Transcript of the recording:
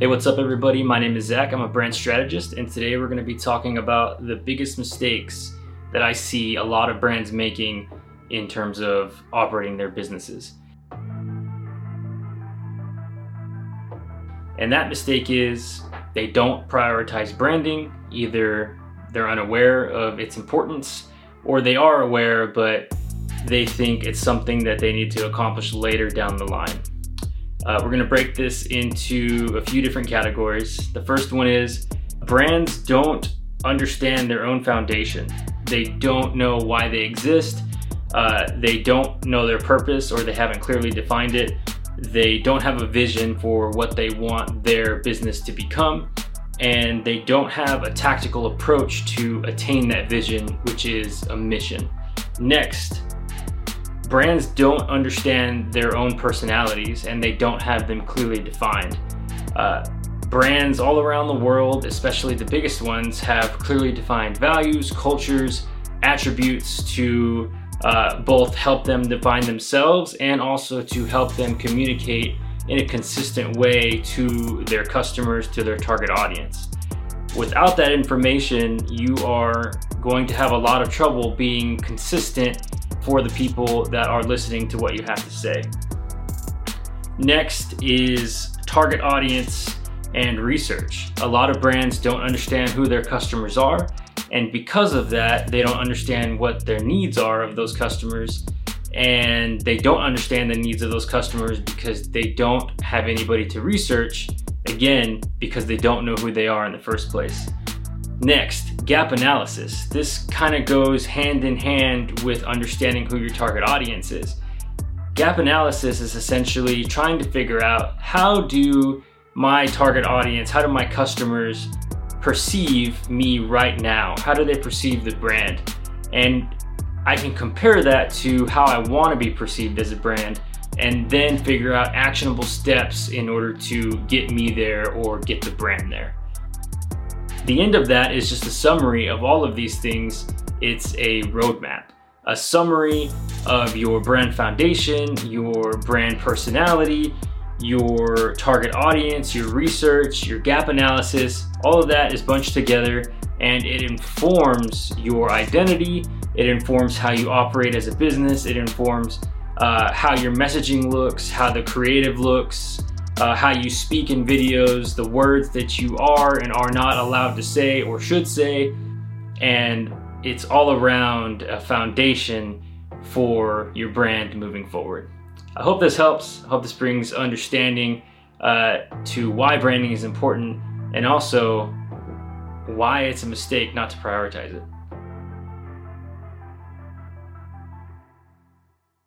Hey, what's up, everybody? My name is Zach. I'm a brand strategist, and today we're going to be talking about the biggest mistakes that I see a lot of brands making in terms of operating their businesses. And that mistake is they don't prioritize branding. Either they're unaware of its importance, or they are aware, but they think it's something that they need to accomplish later down the line. Uh, we're going to break this into a few different categories. The first one is brands don't understand their own foundation. They don't know why they exist. Uh, they don't know their purpose or they haven't clearly defined it. They don't have a vision for what they want their business to become. And they don't have a tactical approach to attain that vision, which is a mission. Next, brands don't understand their own personalities and they don't have them clearly defined. Uh, brands all around the world, especially the biggest ones, have clearly defined values, cultures, attributes to uh, both help them define themselves and also to help them communicate in a consistent way to their customers, to their target audience. Without that information, you are going to have a lot of trouble being consistent for the people that are listening to what you have to say. Next is target audience and research. A lot of brands don't understand who their customers are, and because of that, they don't understand what their needs are of those customers, and they don't understand the needs of those customers because they don't have anybody to research, again, because they don't know who they are in the first place. Next, gap analysis. This kind of goes hand in hand with understanding who your target audience is. Gap analysis is essentially trying to figure out how do my target audience, how do my customers perceive me right now? How do they perceive the brand? And I can compare that to how I want to be perceived as a brand and then figure out actionable steps in order to get me there or get the brand there. The end of that is just a summary of all of these things. It's a roadmap, a summary of your brand foundation, your brand personality, your target audience, your research, your gap analysis. All of that is bunched together and it informs your identity. It informs how you operate as a business. It informs uh, how your messaging looks, how the creative looks, uh, how you speak in videos, the words that you are and are not allowed to say or should say, and it's all around a foundation for your brand moving forward. I hope this helps. I hope this brings understanding uh, to why branding is important and also why it's a mistake not to prioritize it.